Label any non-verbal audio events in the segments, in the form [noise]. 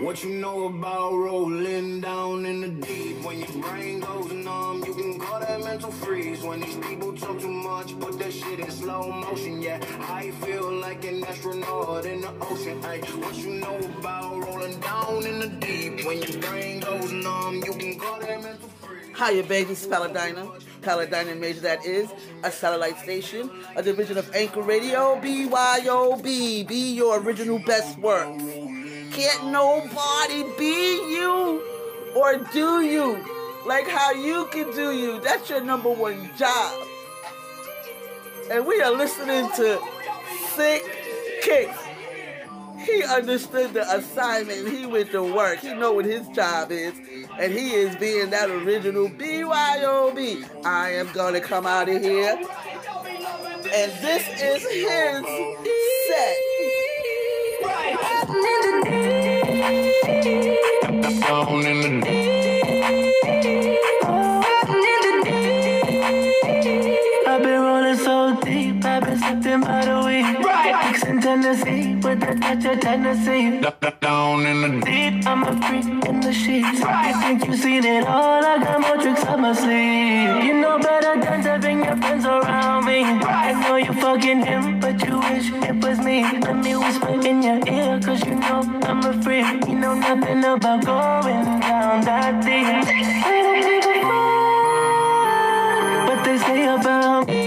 What you know about rolling down in the deep? When your brain goes numb, you can call that mental freeze. When these people talk too much, put that shit in slow motion. Yeah, I feel like an astronaut in the ocean. Ay, what you know about rolling down in the deep? When your brain goes numb, you can call that mental freeze. Hiya, babies, Paladinah. Paladinah Major, that is a satellite station, a division of Anchor Radio, BYOB. Be your original best work. Can't nobody be you or do you like how you can do you. That's your number one job. And we are listening to Sick Kicks. He understood the assignment. He went to work. He know what his job is. And he is being that original BYOB. I am gonna come out of here. And this is his set. With a touch of Tennessee. Down in the deep. I'm a freak in the sheets. You think you've seen it all, I got more tricks up my sleeve. You know better than to bring your friends around me. I know you're fucking him, but you wish it was me. Let me whisper in your ear, cause you know I'm a freak. You know nothing about going down that deep. I don't give a fuck what they say about me.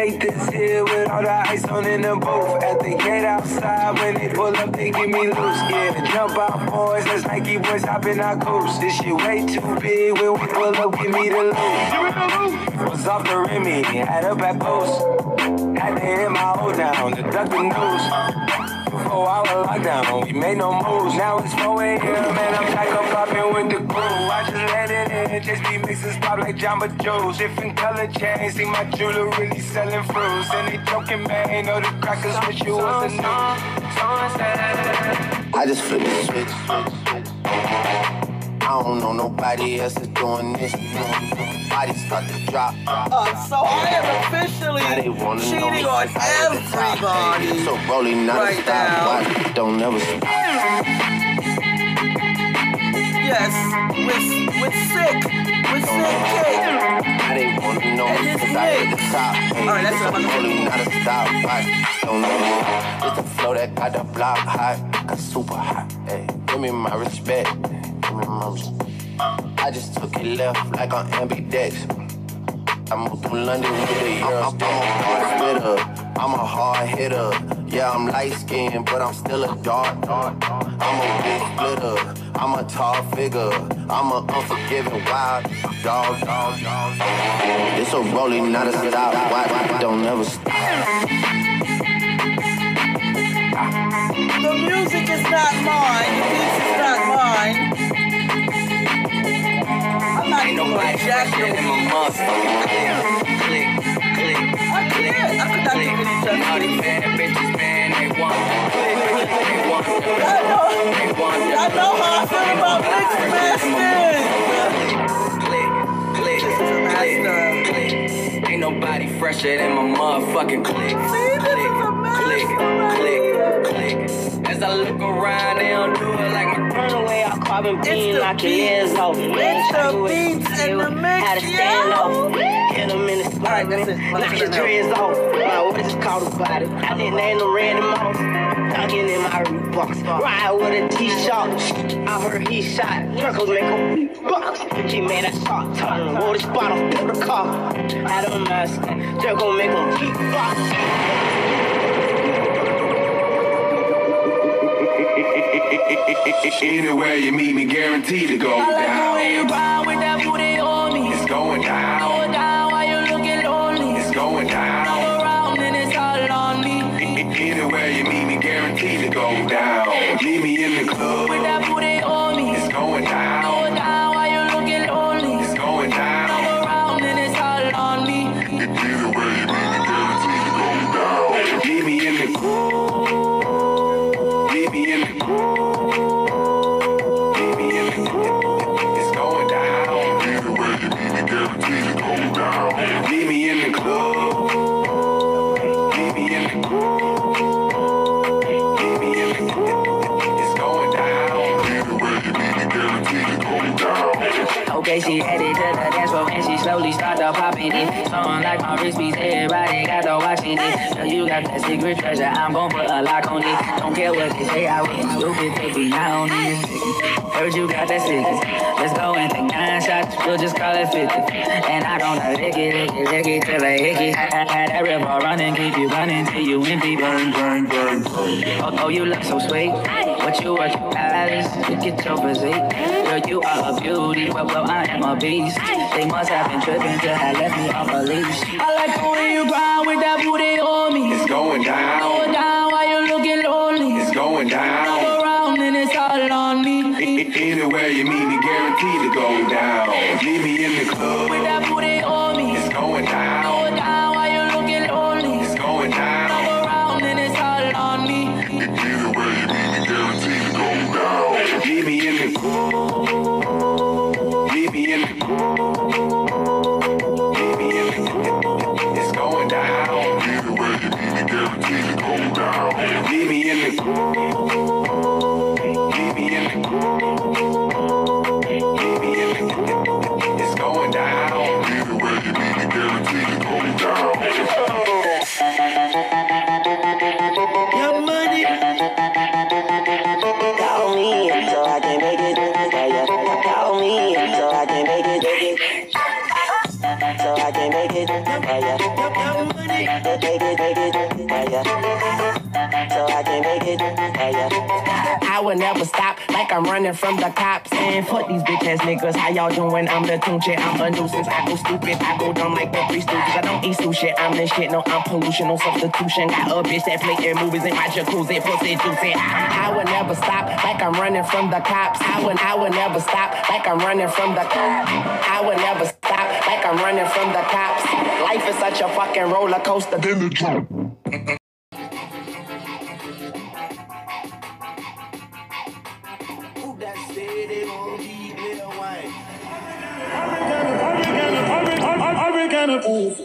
Make this here with all the ice on in the booth. At the gate outside, when they pull up, they give me loose. Yeah, the jump out boys, let's Nike boys hop in our coast. This shit way too big. When we pull up, give me the loot. Was off the Remy, had a back post. Had to hit my hold down to duck the. Four hour lockdown, we made no moves. Now it's 4 a.m. and I'm back up popping with the crew. I just let it in, just be mixes pop like Jamba Joe's. Different color chains, see my jeweler really selling fruits. And they joking, man, know the crackers wish you was the news. I just flip the switch. I don't know nobody else is doing this. Body start to drop. Uh, so I am officially Now they wanna know cheating on since I hit the top. everybody. So rolling not right a stop, now. don't never stop. Yes, with with sick, with sick kick. Now they wanna know And me I hit the top. Hey, All right, that's so what I'm rolling not a stop, but don't never. It's the flow that got the block hot, got super hot. Hey, give me my respect, give me my respect. I just took it left like on ambidex. I moved through London with the Euro I'm, I'm a hard hitter. I'm a hard hitter. Yeah, I'm light skinned, but I'm still a dark. I'm a big splitter. I'm a tall figure. I'm a unforgiving wild dog. dog, dog. It's a rolling, not a stop. Why don't never stop? The music is not mine. The beats is not mine. I'm not even gonna jack your beats. I can't. I know. I know how I feel about. This is a master. Ain't nobody fresher than my motherfucking click. A Click, click, click. As I look around, they don't away, I'll carbon It's beam, the knock your ears off. It's the beats and the mix, How to stand off. Hit them in the spot, Alright, that's man. it. Knock your dreads off. My what is called about it. I didn't name them Randy Moss. Dunking in my Reeboks. Ride with a T-shirt. I heard he shot. Circles make a box. He made a shot. Him, roll this bottle, fill the car. Had a mask. They're gonna make him beatbox. Anywhere you meet me, guaranteed to go I like the way you down. with that booty on me. It's going down. Go down while you looking lonely. It's going down. Come around and it's all on me. Anywhere you meet me, guaranteed to go down. Meet me in the club. Popping it. Song like my wrist beats, everybody got to watching it. So you got that secret treasure, I'm gon' put a lock on it. Don't care what they say, I was stupid, be now on this ticket. Heard you got that sickness. Let's go and take nine shots, we'll just call it 50. And I don't know, lick it, lick it, lick it till I hick it. Had that river running, keep you running till you empty. Bang, bang, bang, bang. Oh, oh, you look so sweet. What you work, Alice, look at your physique. Girl, you are a beauty, well, well, I am a beast. They must have been tripping till I left me off a leash. I like the way you grind with that booty on me. It's going down. Go down while you looking lonely. It's going down. Come around and it's all on me. Anywhere you meet me, guaranteed to go down. Leave me in the club. Meet me in will never stop like I'm running from the cops. And fuck these bitch ass niggas. How y'all doing? I'm the tunche. I'm a nuisance. I go stupid. I go dumb like the three stooges. I don't eat sushi. I'm the shit. No, I'm pollution. No substitution. Got a bitch that play movies in my jacuzzi. Pussy juicy. I, I will never stop like I'm running from the cops. I will, I will never stop like I'm running from the cops. I will never stop like I'm running from the cops. Life is such a fucking roller coaster. Who It's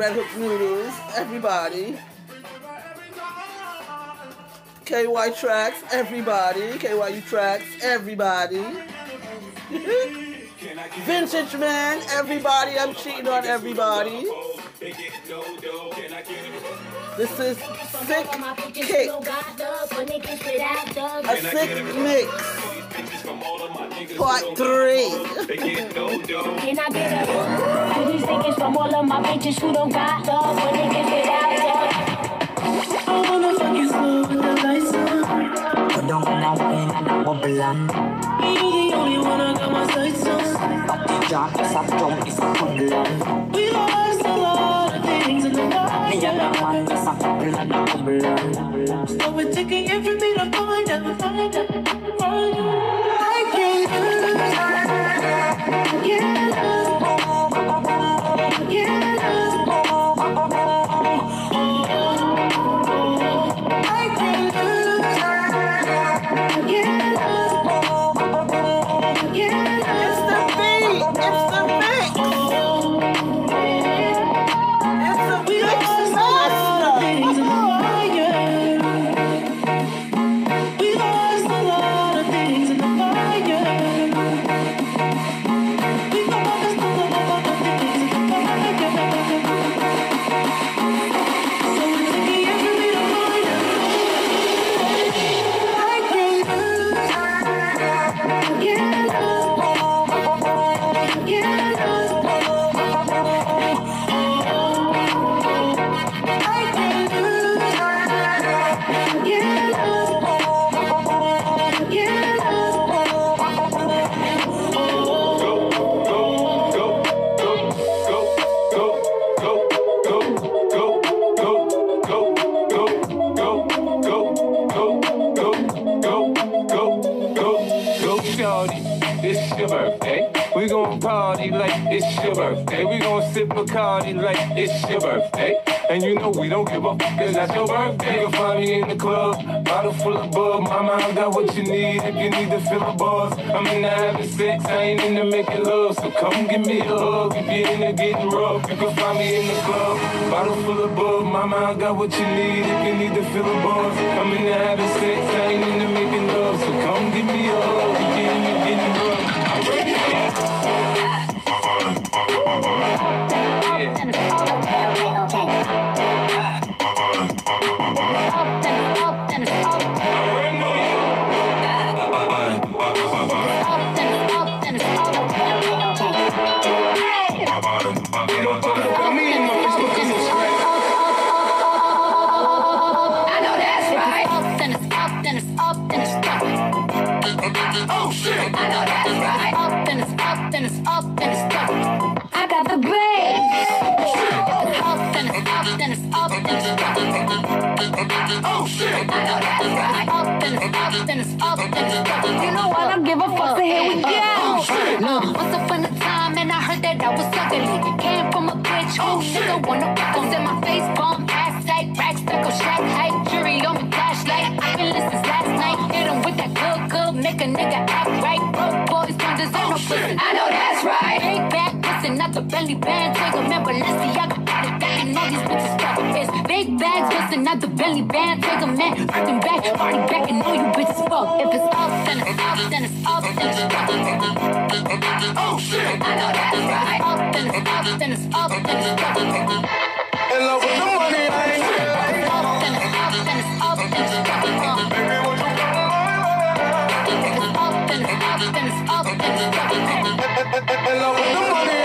Red Hook Noodles, everybody. KY Tracks, everybody. KYU Tracks, everybody. [laughs] Vintage Man, everybody. I'm cheating on everybody. This is Sick Kick. A sick mix. Part three. Can I get a to these niggas from all of my bitches who don't got love when they get it out love? I wanna fuck slow with the lights on. Go down on a wine and a bubble and You the only one I got my sights on. Party drop, it's a jump, it's a puddle and We lost a lot of things in the Me and a man, it's a couple and a bubble So we're taking every bit find and find and Sip Bacardi like it's your birthday. And you know we don't give fuck, cause that's your birthday. You'll find me in the club, bottle full of bub. Mama, I got what you need if you need to fill a buzz. I'm in the having sex, I ain't into making love. So come give me a hug if you're into getting rough. You can find me in the club, bottle full of bub. Mama, I got what you need if you need to fill a buzz. I'm in the having sex, I ain't into making love. So come give me a hug if you're I not the belly band. Take a man, Balenciaga got and all these bitches fuck. It's big bags, pussy, not the belly band. Take a man, working back, party back, and all you bitches fuck. If it's up, then it's up, then it's up, then it's up. Oh shit! I know that's right. Up, then it's up, then it's up, then it's up. In love with the money, I ain't like Up, then it's up, then it's up, then it's up. Baby, won't you come Up, then it's up, then it's up, then it's up. In love with the money,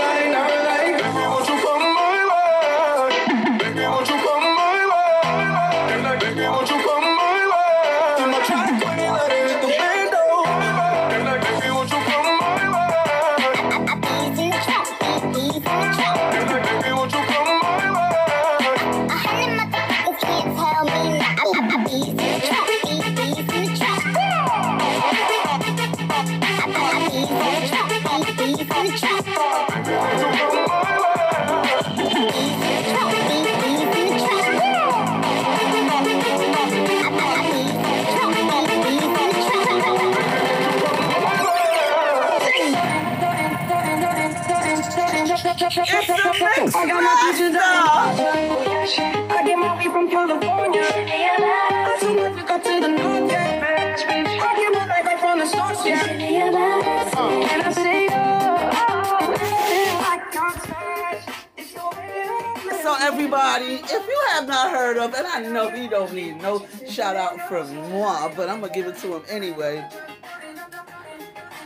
I got my peaches I get my weed from California. I took Mexico to the north, yeah. I get my life right from the source, yeah. And I say, I can't touch. It's your way. So everybody, if you have not heard of, and I know he don't need no shout out from moi, but I'm gonna give it to him anyway.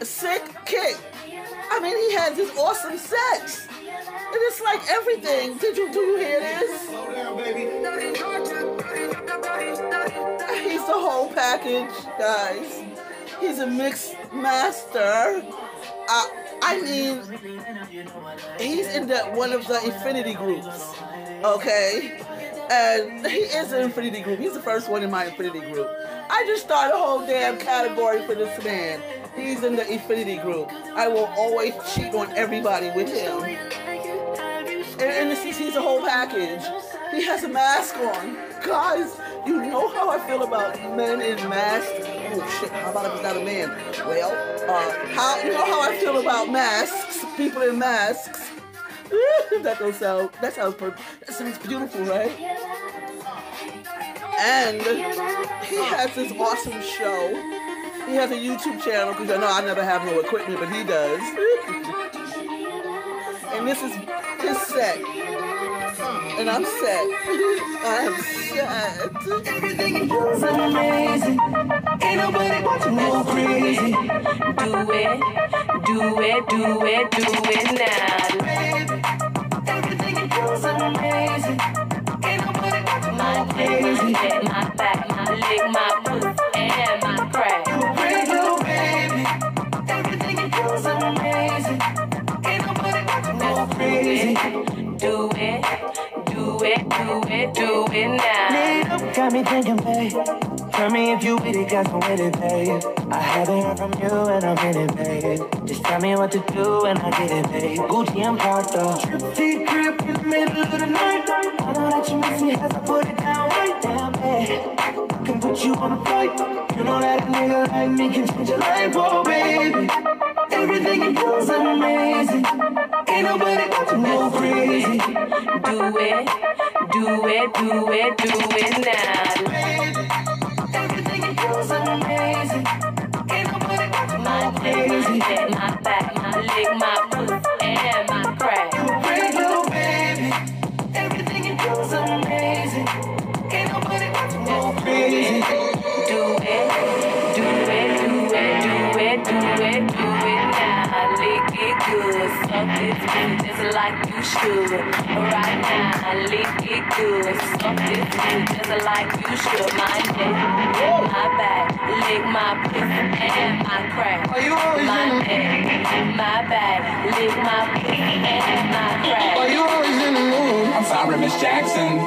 Sick kick. I mean, he has this awesome sex. And it's like everything. Did you do you hear this? He's the whole package, guys. He's a mix master. Uh, I mean, he's in that one of the Infinity groups, okay? And he is an Infinity group. He's the first one in my Infinity group. I just started a whole damn category for this man. He's in the Infinity group. I will always cheat on everybody with him. And, and this is, he's a whole package. He has a mask on. Guys, you know how I feel about men in masks. Oh shit, how about if it's not a man? Well, uh, how you know how I feel about masks, people in masks. [laughs] that don't sound that sounds per- that sounds beautiful, right? And he has this awesome show. He has a YouTube channel because I know I never have no equipment, but he does. and this is his set. And I'm set. I am set. Everything is amazing. Ain't nobody but you go crazy. Do it, do it, do it, do it now. Everything is amazing. Ain't nobody but you go crazy. my back, my leg, my it, do it, it, do. Got me thinking, babe. tell me if you with it, cause I'm with it, babe. I haven't heard from you and I'm in it, babe. Just tell me what to do and I get it, babe. Gucci and Prada. Trip in the middle of the night. I know that you miss me as I put it down right down, babe. I can put you on a flight. You know that a nigga like me can change your life, oh baby. Everything you amazing. Ain't nobody got to go crazy. Do it, it, do it, do it now. Should. Right now, it good, suck it good, just like you should. My neck, my back, lick my pussy and my crack. Are you always My in the neck, my back, lick my pussy and my crack. Are you always in the mood? I'm sorry, Miss Jackson.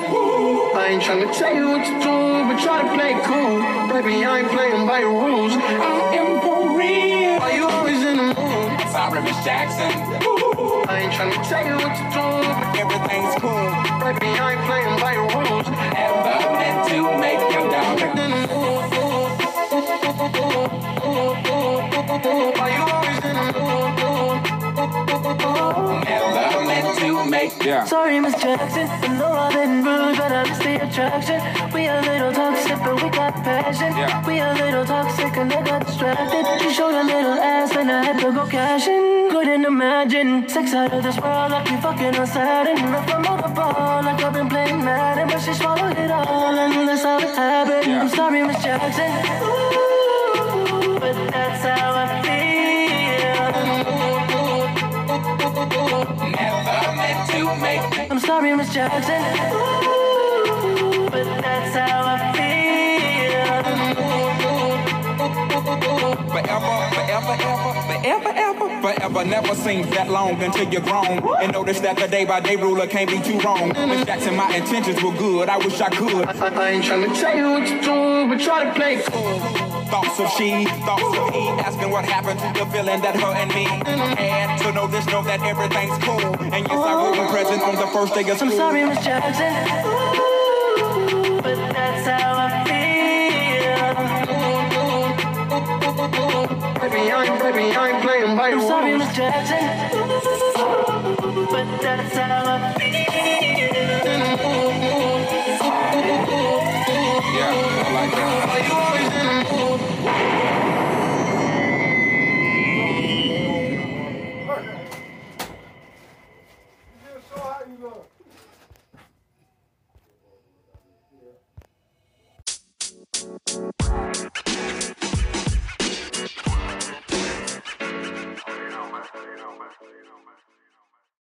I ain't tryna tell you what to do, but try to play cool. Baby, I ain't playing by your rules. I am for real. Are you always in the mood? I'm sorry, Miss Jackson. I ain't tryna tell you what to do, but Everything's cool. I ain't playing by your rules. Never meant to make you down. The. Are you always in the mood? To make yeah. Sorry, Miss Jackson. I know I've been rude, but I miss the attraction. We a little toxic, but we got passion. Yeah. We a little toxic, and I got distracted. You showed a little ass, and I had to go cash in. Couldn't imagine sex out of this world, like we fucking on Saturn. If I'm on the ball, like I've been playing Madden, but she swallowed it all, and that's how it happened. Yeah. I'm sorry, Miss Jackson. Ooh, but that's how I feel. I'm sorry, Miss Jackson. Ooh, but that's how I feel. Forever, forever, ever, forever, ever, forever never seems that long until you're grown. And notice that the day by day ruler can't be too wrong. Miss Jackson, my intentions were good. I wish I could. I, I ain't tryna tell you what to do, but try to play cool. Thoughts of she, thoughts of he, asking what happened to the feeling that her and me had. To know this, know that everything's cool. And yes, I wasn't present on the first day of school. I'm sorry, Miss Jackson. Ooh, but that's how I feel. Baby, I ain't, baby, I ain't playing by your I'm sorry, rules. Miss Jackson. Ooh, but that's how I that. I like that.